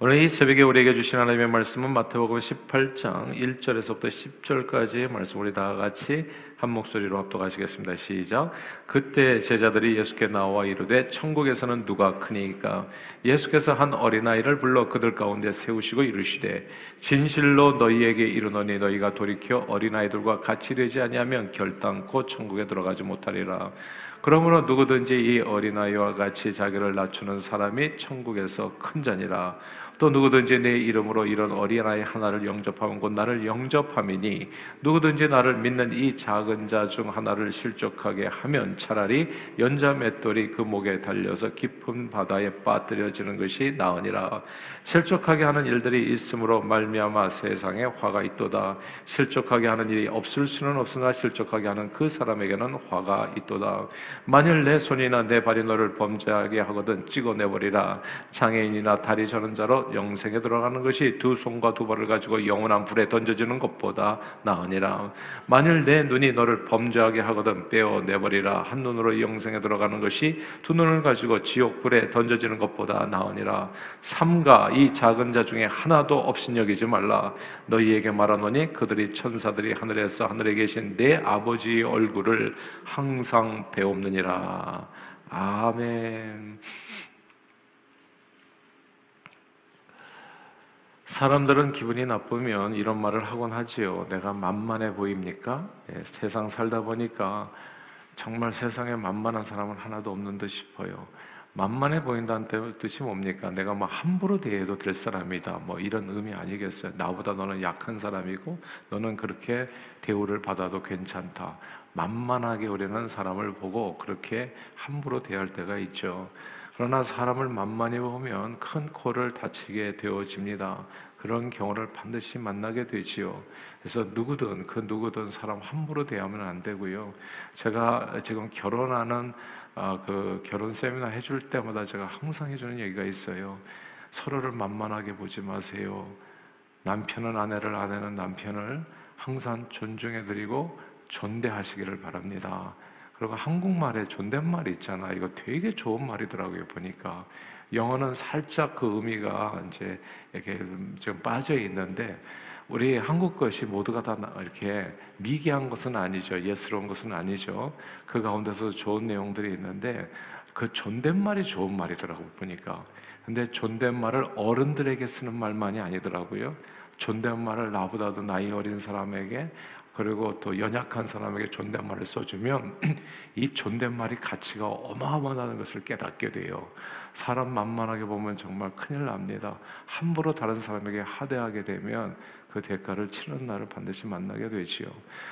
오늘 이 새벽에 우리에게 주신 하나님의 말씀은 마태복음 18장 1절에서부터 10절까지의 말씀 우리 다 같이 한 목소리로 합독하시겠습니다. 시작. 그때 제자들이 예수께 나와 이르되 천국에서는 누가 크니까 예수께서 한 어린아이를 불러 그들 가운데 세우시고 이르시되 진실로 너희에게 이르노니 너희가 돌이켜 어린아이들과 같이 되지 아니하면 결단코 천국에 들어가지 못하리라. 그러므로 누구든지 이 어린아이와 같이 자기를 낮추는 사람이 천국에서 큰 자니라. 또 누구든지 내 이름으로 이런 어린아이 하나를 영접하면 곧 나를 영접함이니 누구든지 나를 믿는 이 작은 자 중 하나를 실족하게 하면 차라리 연자 맷돌이 그 목에 달려서 깊은 바다에 빠뜨려지는 것이 나으니라. 실족하게 하는 일들이 있으므로 말미암아 세상에 화가 있도다. 실족하게 하는 일이 없을 수는 없으나 실족하게 하는 그 사람에게는 화가 있도다. 만일 내 손이나 내 발이 너를 범죄하게 하거든 찍어내버리라. 장애인이나 다리 저는 자로 영생에 들어가는 것이 두 손과 두 발을 가지고 영원한 불에 던져지는 것보다 나으니라. 만일 내 눈이 너를 범죄하게 하거든 빼어 내버리라. 한 눈으로 영생에 들어가는 것이 두 눈을 가지고 지옥 불에 던져지는 것보다 나으니라. 삼가 이 작은 자 중에 하나도 없인 여기지 말라. 너희에게 말하노니 그들이 천사들이 하늘에서 하늘에 계신 내 아버지의 얼굴을 항상 배옵느니라. 아멘. 사람들은 기분이 나쁘면 이런 말을 하곤 하지요. 내가 만만해 보입니까? 예, 세상 살다 보니까 정말 세상에 만만한 사람은 하나도 없는 듯 싶어요. 만만해 보인다는 뜻이 뭡니까? 내가 뭐 함부로 대해도 될 사람이다. 뭐 이런 의미 아니겠어요? 나보다 너는 약한 사람이고 너는 그렇게 대우를 받아도 괜찮다. 만만하게 우리는 사람을 보고 그렇게 함부로 대할 때가 있죠. 그러나 사람을 만만히 보면 큰 코를 다치게 되어집니다. 그런 경우를 반드시 만나게 되지요. 그래서 누구든 그 누구든 사람 함부로 대하면 안 되고요. 제가 지금 결혼하는 어, 그 결혼 세미나 해줄 때마다 제가 항상 해주는 얘기가 있어요. 서로를 만만하게 보지 마세요. 남편은 아내를, 아내는 남편을 항상 존중해드리고 존대하시기를 바랍니다. 그리고 한국말에 존댓말이 있잖아. 이거 되게 좋은 말이더라고요. 보니까 영어는 살짝 그 의미가 이제 이렇게 좀 빠져 있는데 우리 한국 것이 모두가 다 이렇게 미개한 것은 아니죠. 예스러운 것은 아니죠. 그 가운데서 좋은 내용들이 있는데 그 존댓말이 좋은 말이더라고 보니까. 근데 존댓말을 어른들에게 쓰는 말만이 아니더라고요. 존댓말을 나보다도 나이 어린 사람에게 그리고 또 연약한 사람에게 존댓말을 써주면 이 존댓말이 가치가 어마어마하다는 것을 깨닫게 돼요. 사람 만만하게 보면 정말 큰일 납니다. 함부로 다른 사람에게 하대하게 되면 그 대가를 치르는 날을 반드시 만나게 되지요.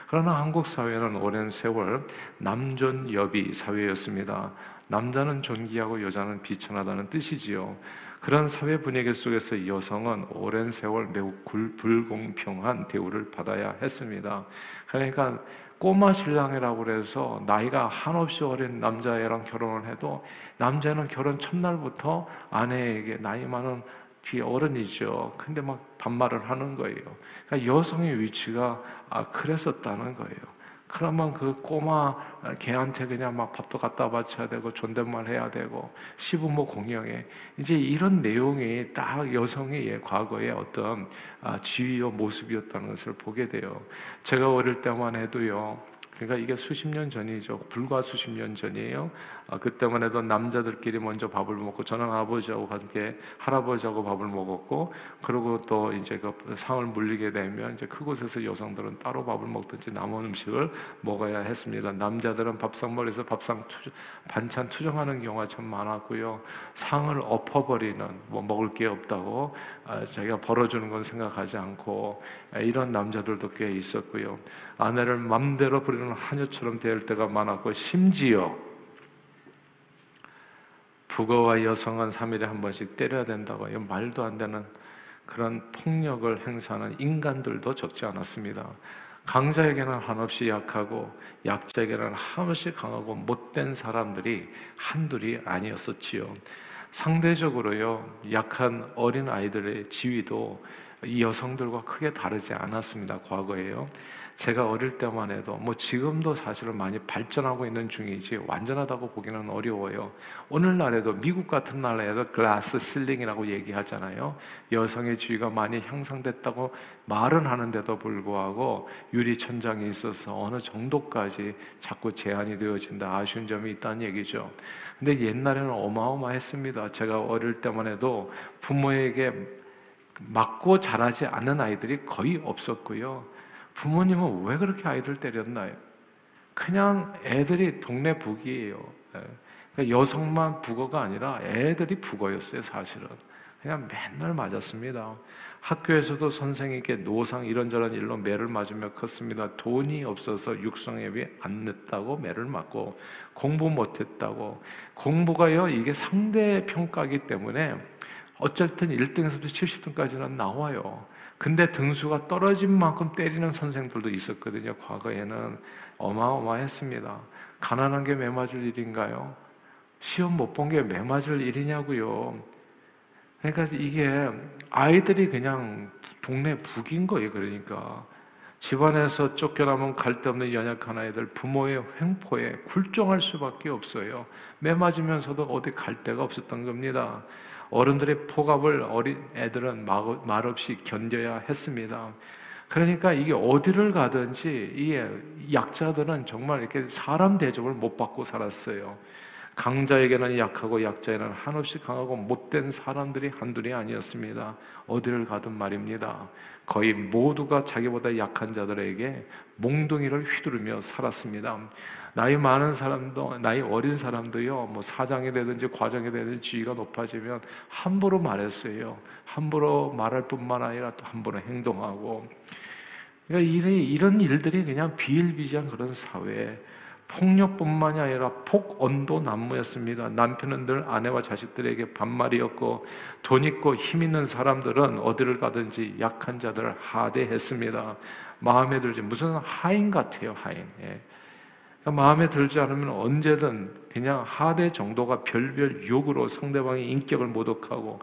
그러나 한국 사회는 오랜 세월 남존 여비 사회였습니다. 남자는 존귀하고 여자는 비천하다는 뜻이지요. 그런 사회 분위기 속에서 여성은 오랜 세월 매우 불공평한 대우를 받아야 했습니다. 그러니까 꼬마 신랑이라고 그래서 나이가 한없이 어린 남자애랑 결혼을 해도 남자는 결혼 첫날부터 아내에게 나이 많은 뒤 어른이죠. 근데 막 반말을 하는 거예요. 그러니까 여성의 위치가 아, 그랬었다는 거예요. 그러면 그 꼬마 개한테 그냥 막 밥도 갖다 바쳐야 되고 존댓말 해야 되고 시부모 공경에 이제 이런 내용이 딱 여성의 과거의 어떤 아, 지위와 모습이었다는 것을 보게 돼요. 제가 어릴 때만 해도요. 그러니까 이게 수십 년 전이죠. 불과 수십 년 전이에요. 아, 그때만 해도 남자들끼리 먼저 밥을 먹고 저는 아버지하고 함께 할아버지하고 밥을 먹었고 그리고 또 이제 그 상을 물리게 되면 이제 그곳에서 여성들은 따로 밥을 먹든지 남은 음식을 먹어야 했습니다. 남자들은 밥상머리에서 밥상 투, 반찬 투정하는 경우가 참 많았고요. 상을 엎어버리는 뭐 먹을 게 없다고 아, 자기가 벌어주는 건 생각하지 않고 이런 남자들도 꽤 있었고요. 아내를 맘대로 부리는 하녀처럼 대할 때가 많았고 심지어 부거와 여성은 3일에 한 번씩 때려야 된다고 이 말도 안 되는 그런 폭력을 행사하는 인간들도 적지 않았습니다. 강자에게는 한없이 약하고 약자에게는 한없이 강하고 못된 사람들이 한둘이 아니었었지요. 상대적으로요, 약한 어린 아이들의 지위도 이 여성들과 크게 다르지 않았습니다. 과거에요. 제가 어릴 때만 해도 뭐 지금도 사실은 많이 발전하고 있는 중이지 완전하다고 보기는 어려워요. 오늘날에도 미국 같은 나라에도 글라스 실링이라고 얘기하잖아요. 여성의 지위가 많이 향상됐다고 말은 하는데도 불구하고 유리 천장이 있어서 어느 정도까지 자꾸 제한이 되어진다 아쉬운 점이 있다는 얘기죠. 근데 옛날에는 어마어마했습니다. 제가 어릴 때만 해도 부모에게 맞고 자라지 않는 아이들이 거의 없었고요. 부모님은 왜 그렇게 아이들 때렸나요? 그냥 애들이 동네 북이에요. 예. 그러니까 여성만 북어가 아니라 애들이 북어였어요, 사실은. 그냥 맨날 맞았습니다. 학교에서도 선생님께 노상 이런저런 일로 매를 맞으며 컸습니다. 돈이 없어서 육성회비 안 냈다고 매를 맞고 공부 못했다고 공부가요 이게 상대 평가기 때문에 어쨌든 1등에서부터 70등까지는 나와요. 근데 등수가 떨어진 만큼 때리는 선생들도 있었거든요. 과거에는 어마어마했습니다. 가난한 게 매맞을 일인가요? 시험 못 본 게 매맞을 일이냐고요. 그러니까 이게 아이들이 그냥 동네 북인 거예요. 그러니까 집안에서 쫓겨나면 갈데 없는 연약한 아이들 부모의 횡포에 굴종할 수밖에 없어요. 매맞으면서도 어디 갈 데가 없었던 겁니다. 어른들의 포갑을 어린 애들은 말없이 견뎌야 했습니다. 그러니까 이게 어디를 가든지 이 약자들은 정말 이렇게 사람 대접을 못 받고 살았어요. 강자에게는 약하고 약자에는 한없이 강하고 못된 사람들이 한둘이 아니었습니다. 어디를 가든 말입니다. 거의 모두가 자기보다 약한 자들에게 몽둥이를 휘두르며 살았습니다. 나이 많은 사람도 나이 어린 사람도요 뭐 사장이 되든지 과장이 되든지 지위가 높아지면 함부로 말했어요. 함부로 말할 뿐만 아니라 또 함부로 행동하고 그러니까 이런 일들이 그냥 비일비재한 그런 사회 폭력뿐만이 아니라 폭언도 난무였습니다. 남편은 늘 아내와 자식들에게 반말이었고 돈 있고 힘 있는 사람들은 어디를 가든지 약한 자들을 하대했습니다. 마음에 들지 무슨 하인 같아요 하인. 예. 그러니까 마음에 들지 않으면 언제든 그냥 하대 정도가 별별 욕으로 상대방의 인격을 모독하고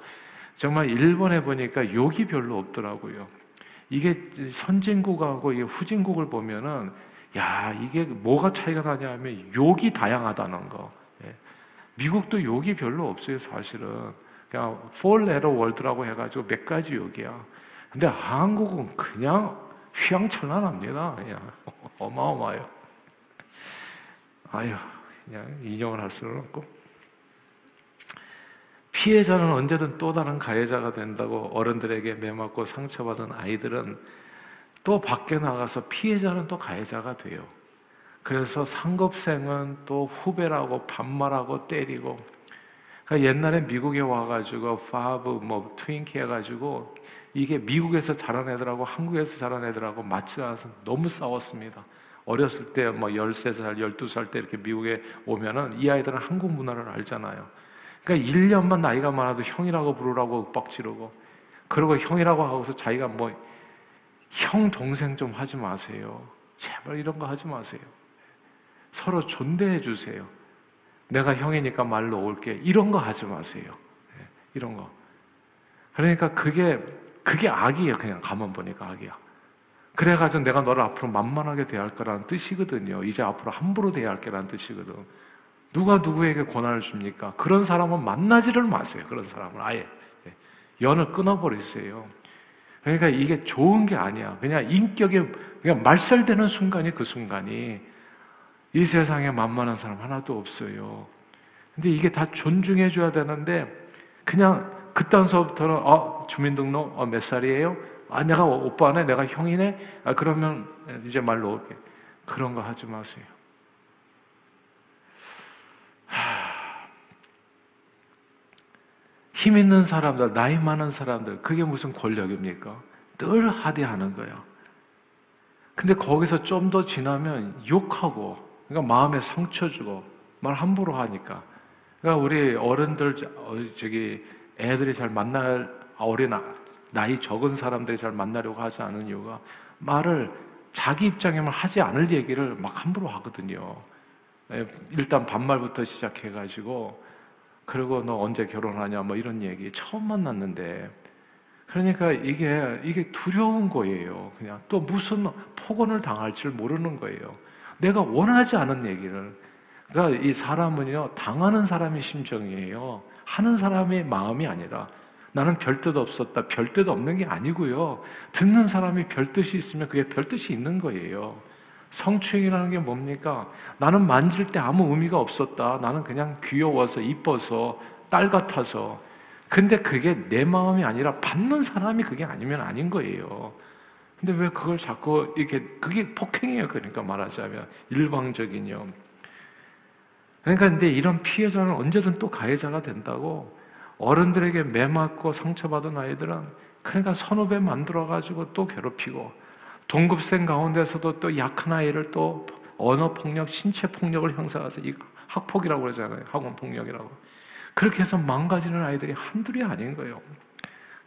정말 일본에 보니까 욕이 별로 없더라고요. 이게 선진국하고 후진국을 보면은 야 이게 뭐가 차이가 나냐면 욕이 다양하다는 거. 예. 미국도 욕이 별로 없어요 사실은. 그냥 four letter word라고 해가지고 몇 가지 욕이야. 근데 한국은 그냥 휘황찬란합니다. 그냥 어마어마해요. 아유, 그냥 인정을 할 수는 없고. 피해자는 언제든 또 다른 가해자가 된다고 어른들에게 매맞고 상처받은 아이들은 또 밖에 나가서 피해자는 또 가해자가 돼요. 그래서 상급생은 또 후배라고 반말하고 때리고. 그러니까 옛날에 미국에 와가지고 파브 뭐 트윈키 해가지고 이게 미국에서 자란 애들하고 한국에서 자란 애들하고 맞지 않아서 너무 싸웠습니다. 어렸을 때 뭐 13살, 12살 때 이렇게 미국에 오면은 이 아이들은 한국 문화를 알잖아요. 그러니까 1년만 나이가 많아도 형이라고 부르라고 윽박 지르고 그리고 형이라고 하고서 자기가 뭐 형 동생 좀 하지 마세요. 제발 이런 거 하지 마세요. 서로 존대해 주세요. 내가 형이니까 말로 올게. 이런 거 하지 마세요. 예, 이런 거. 그러니까 그게 그게 악이에요. 그냥 가만 보니까 악이야. 그래가지고 내가 너를 앞으로 만만하게 대할 거라는 뜻이거든요. 이제 앞으로 함부로 대할 거라는 뜻이거든. 누가 누구에게 권한을 줍니까? 그런 사람은 만나지를 마세요. 그런 사람을 아예 예. 연을 끊어버리세요. 그러니까 이게 좋은 게 아니야. 그냥 인격이 그냥 말살되는 순간이 그 순간이 이 세상에 만만한 사람 하나도 없어요. 근데 이게 다 존중해줘야 되는데 그냥 그딴서부터는 어 주민등록 어, 몇 살이에요? 아, 내가 오빠네, 내가 형이네? 아, 그러면 이제 말 놓을게. 그런 거 하지 마세요. 힘 있는 사람들, 나이 많은 사람들, 그게 무슨 권력입니까? 늘 하대하는 거예요. 근데 거기서 좀 더 지나면 욕하고, 그러니까 마음에 상처 주고, 말 함부로 하니까. 그러니까 우리 어른들, 어, 저기, 애들이 잘 만날 어린 나이 적은 사람들이 잘 만나려고 하지 않은 이유가 말을 자기 입장에만 하지 않을 얘기를 막 함부로 하거든요. 예, 일단 반말부터 시작해가지고 그리고 너 언제 결혼하냐 뭐 이런 얘기 처음 만났는데 그러니까 이게 이게 두려운 거예요. 그냥 또 무슨 폭언을 당할 줄 모르는 거예요. 내가 원하지 않은 얘기를 그러니까 이 사람은요 당하는 사람의 심정이에요. 하는 사람의 마음이 아니라 나는 별뜻 없었다. 별뜻 없는 게 아니고요. 듣는 사람이 별 뜻이 있으면 그게 별 뜻이 있는 거예요. 성추행이라는 게 뭡니까? 나는 만질 때 아무 의미가 없었다. 나는 그냥 귀여워서 이뻐서 딸 같아서. 근데 그게 내 마음이 아니라 받는 사람이 그게 아니면 아닌 거예요. 근데 왜 그걸 자꾸 이렇게 그게 폭행이에요. 그러니까 말하자면 일방적인요. 그러니까 근데 이런 피해자는 언제든 또 가해자가 된다고 어른들에게 매 맞고 상처받은 아이들은 그러니까 선후배 만들어 가지고 또 괴롭히고 동급생 가운데서도 또 약한 아이를 또 언어 폭력, 신체 폭력을 형성해서 이 학폭이라고 그러잖아요. 학원 폭력이라고. 그렇게 해서 망가지는 아이들이 한둘이 아닌 거예요.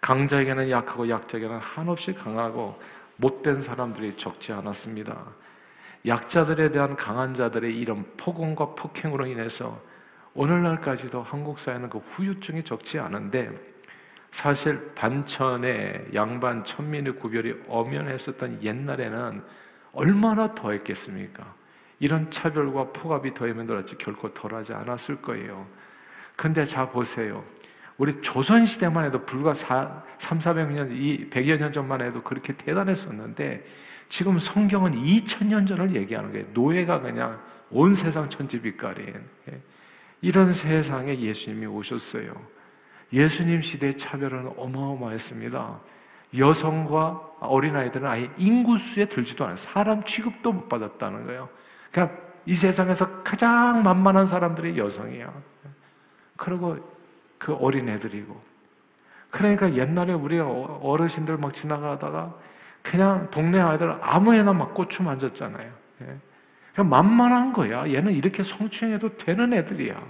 강자에게는 약하고 약자에게는 한없이 강하고 못된 사람들이 적지 않았습니다. 약자들에 대한 강한 자들의 이런 폭언과 폭행으로 인해서 오늘날까지도 한국 사회는 그 후유증이 적지 않은데 사실 반천의 양반 천민의 구별이 엄연했었던 옛날에는 얼마나 더했겠습니까? 이런 차별과 폭압이 더하면 더지 결코 덜하지 않았을 거예요. 근데 자 보세요. 우리 조선 시대만 해도 불과 4, 3, 400년, 이 100여 년 전만 해도 그렇게 대단했었는데 지금 성경은 2000년 전을 얘기하는 거예요. 노예가 그냥 온 세상 천지빛깔인 예. 이런 세상에 예수님이 오셨어요. 예수님 시대의 차별은 어마어마했습니다. 여성과 어린아이들은 아예 인구수에 들지도 않아요. 사람 취급도 못 받았다는 거예요. 그러니까 이 세상에서 가장 만만한 사람들이 여성이야. 그리고 그 어린애들이고. 그러니까 옛날에 우리 어르신들 막 지나가다가 그냥 동네 아이들 아무에나 막 고추 만졌잖아요. 예. 그냥 만만한 거야. 얘는 이렇게 성추행해도 되는 애들이야.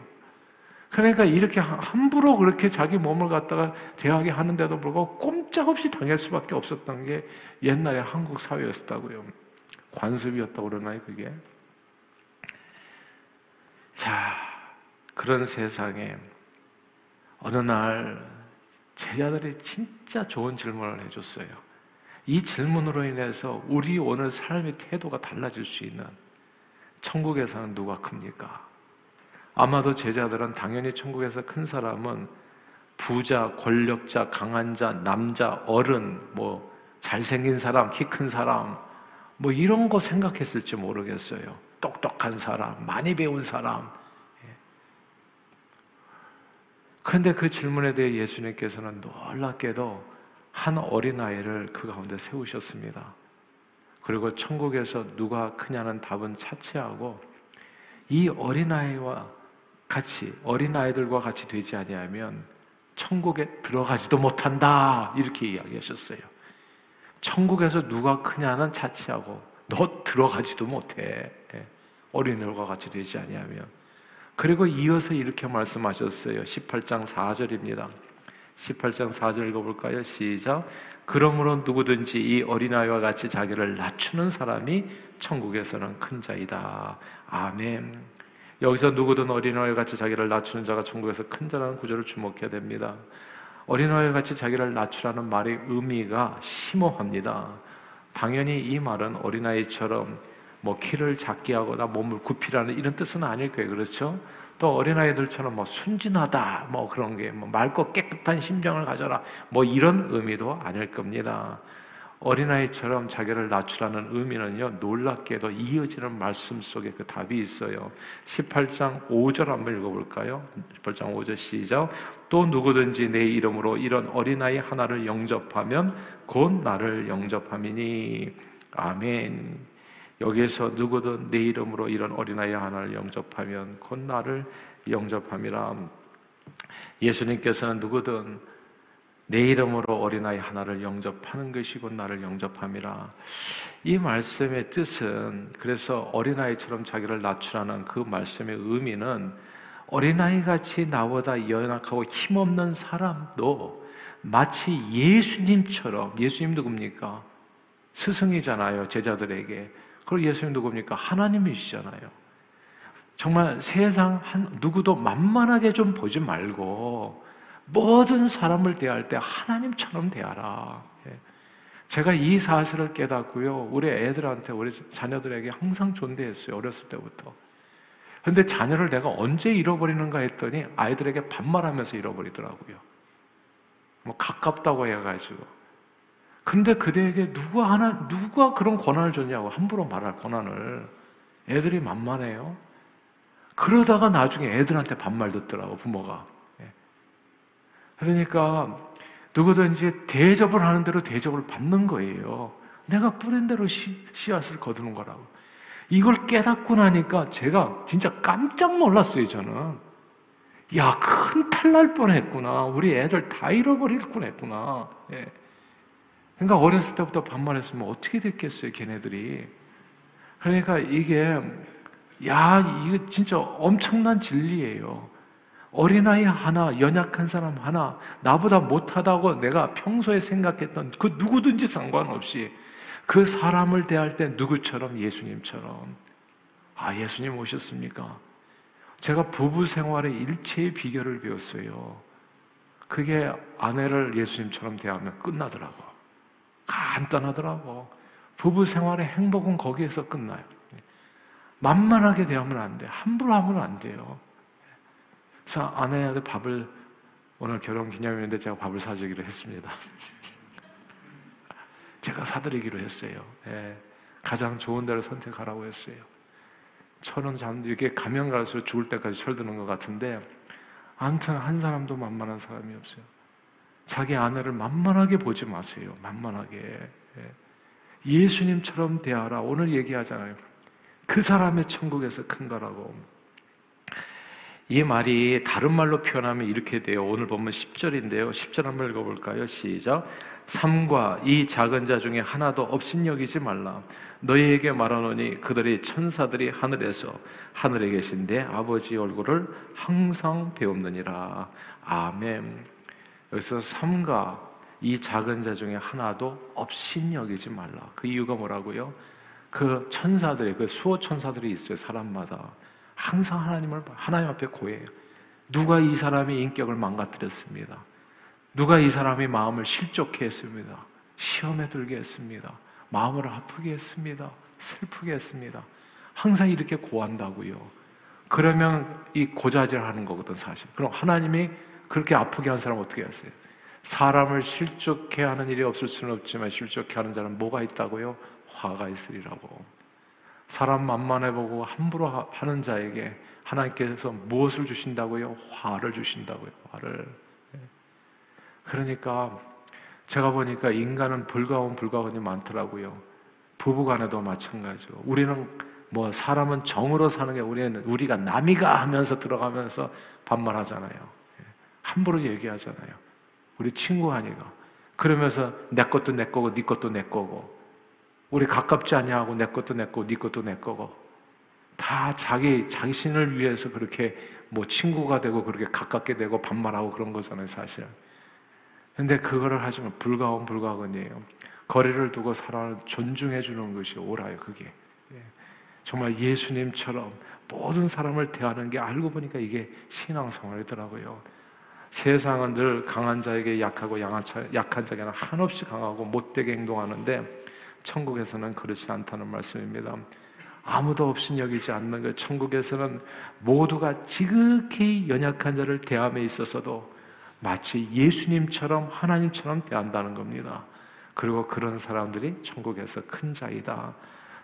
그러니까 이렇게 함부로 그렇게 자기 몸을 갖다가 대하게 하는데도 불구하고 꼼짝없이 당할 수밖에 없었던 게 옛날에 한국 사회였다고요. 관습이었다고 그러나요, 그게? 자, 그런 세상에 어느 날 제자들이 진짜 좋은 질문을 해줬어요. 이 질문으로 인해서 우리 오늘 삶의 태도가 달라질 수 있는 천국에서는 누가 큽니까? 아마도 제자들은 당연히 천국에서 큰 사람은 부자, 권력자, 강한 자, 남자, 어른, 뭐 잘생긴 사람, 키 큰 사람, 뭐 이런 거 생각했을지 모르겠어요. 똑똑한 사람, 많이 배운 사람. 그런데 그 질문에 대해 예수님께서는 놀랍게도 한 어린아이를 그 가운데 세우셨습니다. 그리고 천국에서 누가 크냐는 답은 차치하고 이 어린아이와 같이 어린아이들과 같이 되지 아니하면 천국에 들어가지도 못한다 이렇게 이야기하셨어요. 천국에서 누가 크냐는 차치하고 너 들어가지도 못해 예. 어린애들과 같이 되지 아니하면 그리고 이어서 이렇게 말씀하셨어요. 18장 4절입니다. 18장 4절 읽어볼까요? 시작. 그러므로 누구든지 이 어린아이와 같이 자기를 낮추는 사람이 천국에서는 큰 자이다. 아멘. 여기서 누구든 어린아이와 같이 자기를 낮추는 자가 천국에서 큰 자라는 구절을 주목해야 됩니다. 어린아이와 같이 자기를 낮추라는 말의 의미가 심오합니다. 당연히 이 말은 어린아이처럼 뭐 키를 작게 하거나 몸을 굽히라는 이런 뜻은 아닐 거예요. 그렇죠? 또 어린아이들처럼 뭐 순진하다 뭐 그런 게 뭐 맑고 깨끗한 심정을 가져라 뭐 이런 의미도 아닐 겁니다. 어린아이처럼 자기를 낮추라는 의미는요, 놀랍게도 이어지는 말씀 속에 그 답이 있어요. 18장 5절 한번 읽어볼까요? 18장 5절 시작. 또 누구든지 내 이름으로 이런 어린아이 하나를 영접하면 곧 나를 영접함이니. 아멘. 여기에서 누구든 내 이름으로 이런 어린아이 하나를 영접하면 곧 나를 영접함이라. 예수님께서는 누구든 내 이름으로 어린아이 하나를 영접하는 것이 곧 나를 영접함이라. 이 말씀의 뜻은 그래서 어린아이처럼 자기를 낮추라는 그 말씀의 의미는 어린아이 같이 나보다 연약하고 힘없는 사람도 마치 예수님처럼 예수님 누굽니까? 스승이잖아요, 제자들에게. 그리고 예수님 누굽니까? 하나님이시잖아요. 정말 세상 한 누구도 만만하게 좀 보지 말고 모든 사람을 대할 때 하나님처럼 대하라. 예. 제가 이 사실을 깨닫고요. 우리 애들한테, 우리 자녀들에게 항상 존대했어요. 어렸을 때부터. 근데 자녀를 내가 언제 잃어버리는가 했더니 아이들에게 반말하면서 잃어버리더라고요. 뭐 가깝다고 해가지고. 근데 그대에게 누가 하나, 누가 그런 권한을 줬냐고 함부로 말할 권한을. 애들이 만만해요. 그러다가 나중에 애들한테 반말 듣더라고, 부모가. 예. 그러니까 누구든지 대접을 하는 대로 대접을 받는 거예요. 내가 뿌린 대로 씨, 씨앗을 거두는 거라고. 이걸 깨닫고 나니까 제가 진짜 깜짝 놀랐어요, 저는. 야, 큰 탈 날 뻔 했구나. 우리 애들 다 잃어버릴 뻔 했구나. 예. 그러니까 어렸을 때부터 반말했으면 어떻게 됐겠어요, 걔네들이. 그러니까 이게, 야, 이거 진짜 엄청난 진리예요. 어린아이 하나, 연약한 사람 하나, 나보다 못하다고 내가 평소에 생각했던 그 누구든지 상관없이 그 사람을 대할 때 누구처럼 예수님처럼 아 예수님 오셨습니까? 제가 부부 생활의 일체의 비결을 배웠어요. 그게 아내를 예수님처럼 대하면 끝나더라고. 간단하더라고. 부부 생활의 행복은 거기에서 끝나요. 만만하게 대하면 안 돼. 함부로 하면 안 돼요. 그래서 아내한테 밥을 오늘 결혼 기념일인데 제가 밥을 사주기로 했습니다. 제가 사드리기로 했어요. 예, 가장 좋은 데를 선택하라고 했어요. 철은 잠 이게 가면 갈수록 죽을 때까지 철드는 것 같은데 아무튼 한 사람도 만만한 사람이 없어요. 자기 아내를 만만하게 보지 마세요. 만만하게. 예. 예수님처럼 대하라. 오늘 얘기하잖아요. 그 사람의 천국에서 큰 거라고. 이 말이 다른 말로 표현하면 이렇게 돼요. 오늘 보면 10절인데요. 10절 한번 읽어볼까요? 시작. 삼과 이 작은 자 중에 하나도 업신여기지 말라. 너희에게 말하노니 그들의 천사들이 하늘에서 하늘에 계신 내 아버지 얼굴을 항상 배웁느니라. 아멘. 여기서 삼과 이 작은 자 중에 하나도 업신여기지 말라. 그 이유가 뭐라고요? 그 천사들이 그 수호 천사들이 있어요. 사람마다 항상 하나님을 하나님 앞에 고해요. 누가 이 사람의 인격을 망가뜨렸습니다. 누가 이 사람의 마음을 실족해 했습니다. 시험에 들게 했습니다. 마음을 아프게 했습니다. 슬프게 했습니다. 항상 이렇게 고한다고요. 그러면 이 고자질 하는 거거든, 사실. 그럼 하나님이 그렇게 아프게 한 사람 어떻게 하세요? 사람을 실족해 하는 일이 없을 수는 없지만 실족해 하는 자는 뭐가 있다고요? 화가 있으리라고. 사람 만만해 보고 함부로 하는 자에게 하나님께서 무엇을 주신다고요? 화를 주신다고요. 화를. 그러니까 제가 보니까 인간은 불가운 불가운이 많더라고요. 부부간에도 마찬가지고 우리는 뭐 사람은 정으로 사는 게 우리는 우리가 남이가 하면서 들어가면서 반말하잖아요. 예. 함부로 얘기하잖아요. 우리 친구 하니까 그러면서 내 것도 내 거고 네 것도 내 거고 우리 가깝지 않냐 하고 내 것도 내 거고 네 것도 내 거고 다 자기 자신을 위해서 그렇게 뭐 친구가 되고 그렇게 가깝게 되고 반말하고 그런 거잖아요, 사실. 근데 그거를 하시면 불가원 불가원이에요. 거리를 두고 사람을 존중해 주는 것이 옳아요. 그게 예. 정말 예수님처럼 모든 사람을 대하는 게 알고 보니까 이게 신앙생활이더라고요. 세상은 늘 강한 자에게 약하고 약한 자에게는 한없이 강하고 못되게 행동하는데 천국에서는 그렇지 않다는 말씀입니다. 아무도 없인 여기지 않는 그 천국에서는 모두가 지극히 연약한 자를 대함에 있어서도 마치 예수님처럼 하나님처럼 대한다는 겁니다. 그리고 그런 사람들이 천국에서 큰 자이다.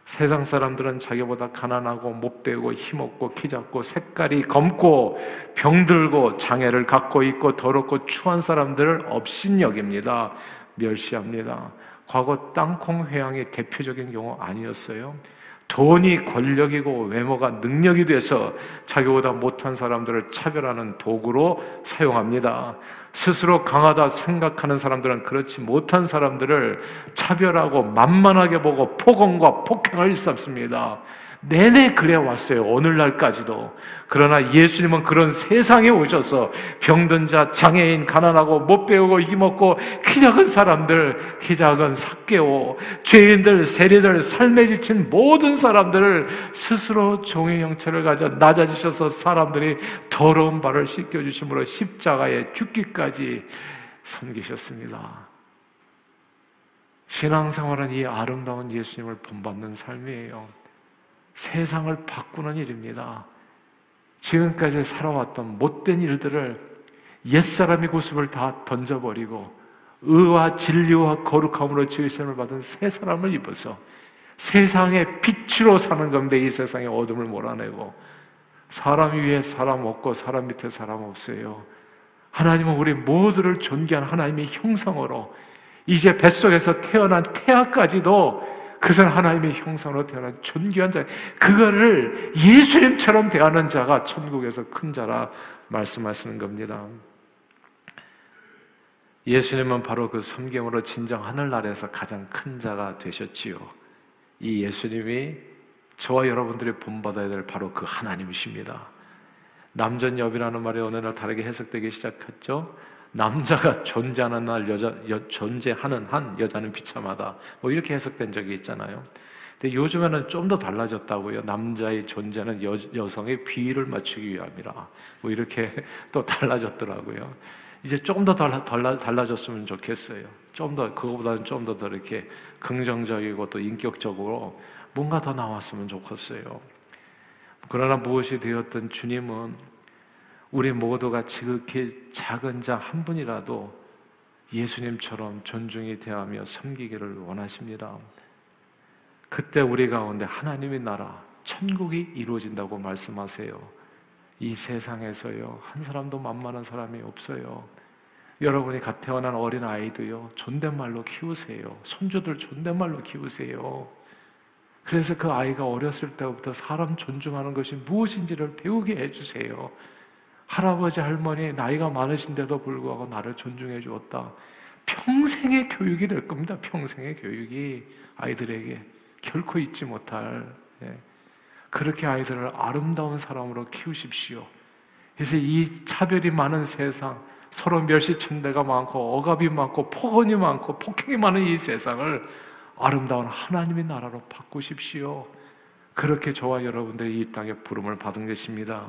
세상 사람들은 자기보다 가난하고 못 배우고 힘없고 키 작고 색깔이 검고 병들고 장애를 갖고 있고 더럽고 추한 사람들을 업신여깁니다. 멸시합니다. 과거 땅콩 회양의 대표적인 경우 아니었어요. 돈이 권력이고 외모가 능력이 돼서 자기보다 못한 사람들을 차별하는 도구로 사용합니다. 스스로 강하다 생각하는 사람들은 그렇지 못한 사람들을 차별하고 만만하게 보고 폭언과 폭행을 일삼습니다. 내내 그래 왔어요. 오늘날까지도. 그러나 예수님은 그런 세상에 오셔서 병든 자, 장애인, 가난하고 못 배우고 힘없고 키 작은 사람들, 키 작은 삭개오, 죄인들, 세리들, 삶에 지친 모든 사람들을 스스로 종의 형체를 가져 낮아지셔서 사람들이 더러운 발을 씻겨주심으로 십자가에 죽기까지 섬기셨습니다. 신앙생활은 이 아름다운 예수님을 본받는 삶이에요. 세상을 바꾸는 일입니다. 지금까지 살아왔던 못된 일들을 옛사람의 모습을 다 던져버리고 의와 진리와 거룩함으로 지으심을 받은 새 사람을 입어서 세상의 빛으로 사는 건데 이 세상의 어둠을 몰아내고 사람 위에 사람 없고 사람 밑에 사람 없어요. 하나님은 우리 모두를 존귀한 하나님의 형상으로 이제 뱃속에서 태어난 태아까지도 그것은 하나님의 형상으로 태어난 존귀한 자. 그거를 예수님처럼 대하는 자가 천국에서 큰 자라 말씀하시는 겁니다. 예수님은 바로 그 섬김으로 진정 하늘나라에서 가장 큰 자가 되셨지요. 이 예수님이 저와 여러분들이 본받아야 될 바로 그 하나님이십니다. 남전여비라는 말이 어느 날 다르게 해석되기 시작했죠. 남자가 존재하는 날 여자 여, 존재하는 한 여자는 비참하다. 뭐 이렇게 해석된 적이 있잖아요. 근데 요즘에는 좀 더 달라졌다고요. 남자의 존재는 여, 여성의 비위를 맞추기 위함이라. 뭐 이렇게 또 달라졌더라고요. 이제 조금 더 달라, 달라, 달라졌으면 좋겠어요. 좀 더, 그거보다는 좀 더 더 이렇게 긍정적이고 또 인격적으로 뭔가 더 나왔으면 좋겠어요. 그러나 무엇이 되었든 주님은 우리 모두가 지극히 작은 자 한 분이라도 예수님처럼 존중이 대하며 섬기기를 원하십니다. 그때 우리 가운데 하나님의 나라, 천국이 이루어진다고 말씀하세요. 이 세상에서요, 한 사람도 만만한 사람이 없어요. 여러분이 갓 태어난 어린 아이도요, 존댓말로 키우세요. 손주들 존댓말로 키우세요. 그래서 그 아이가 어렸을 때부터 사람 존중하는 것이 무엇인지를 배우게 해주세요. 할아버지, 할머니, 나이가 많으신데도 불구하고 나를 존중해 주었다. 평생의 교육이 될 겁니다. 평생의 교육이 아이들에게 결코 잊지 못할. 예. 그렇게 아이들을 아름다운 사람으로 키우십시오. 그래서 이 차별이 많은 세상, 서로 멸시천대가 많고 억압이 많고 폭언이 많고 폭행이 많은 이 세상을 아름다운 하나님의 나라로 바꾸십시오. 그렇게 저와 여러분들이 이 땅에 부름을 받은 것입니다.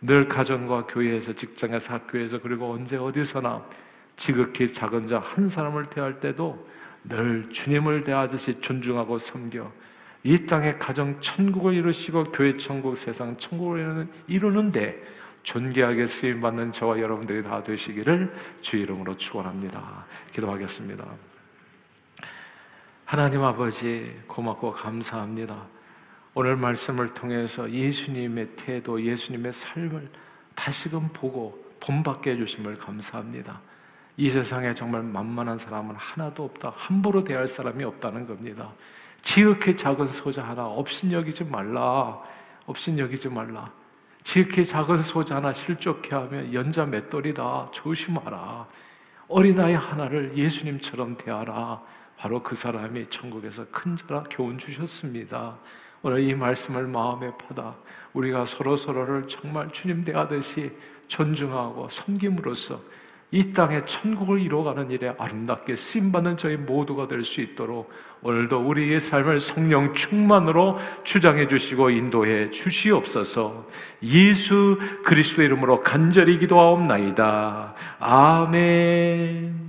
늘 가정과 교회에서 직장에서 학교에서 그리고 언제 어디서나 지극히 작은 자 한 사람을 대할 때도 늘 주님을 대하듯이 존중하고 섬겨 이 땅에 가정 천국을 이루시고 교회 천국 세상 천국을 이루는데 존귀하게 쓰임 받는 저와 여러분들이 다 되시기를 주 이름으로 축원합니다. 기도하겠습니다. 하나님 아버지 고맙고 감사합니다. 오늘 말씀을 통해서 예수님의 태도, 예수님의 삶을 다시금 보고 본받게 해주심을 감사합니다. 이 세상에 정말 만만한 사람은 하나도 없다. 함부로 대할 사람이 없다는 겁니다. 지극히 작은 소자 하나 업신여기지 말라. 업신여기지 말라. 지극히 작은 소자 하나 실족해 하면 연자 맷돌이다. 조심하라. 어린아이 하나를 예수님처럼 대하라. 바로 그 사람이 천국에서 큰 자라 교훈 주셨습니다. 오늘 이 말씀을 마음에 받아 우리가 서로 서로를 정말 주님 대하듯이 존중하고 섬김으로써 이 땅에 천국을 이루어가는 일에 아름답게 쓰임받는 저희 모두가 될 수 있도록 오늘도 우리의 삶을 성령 충만으로 주장해 주시고 인도해 주시옵소서 예수 그리스도 이름으로 간절히 기도하옵나이다. 아멘.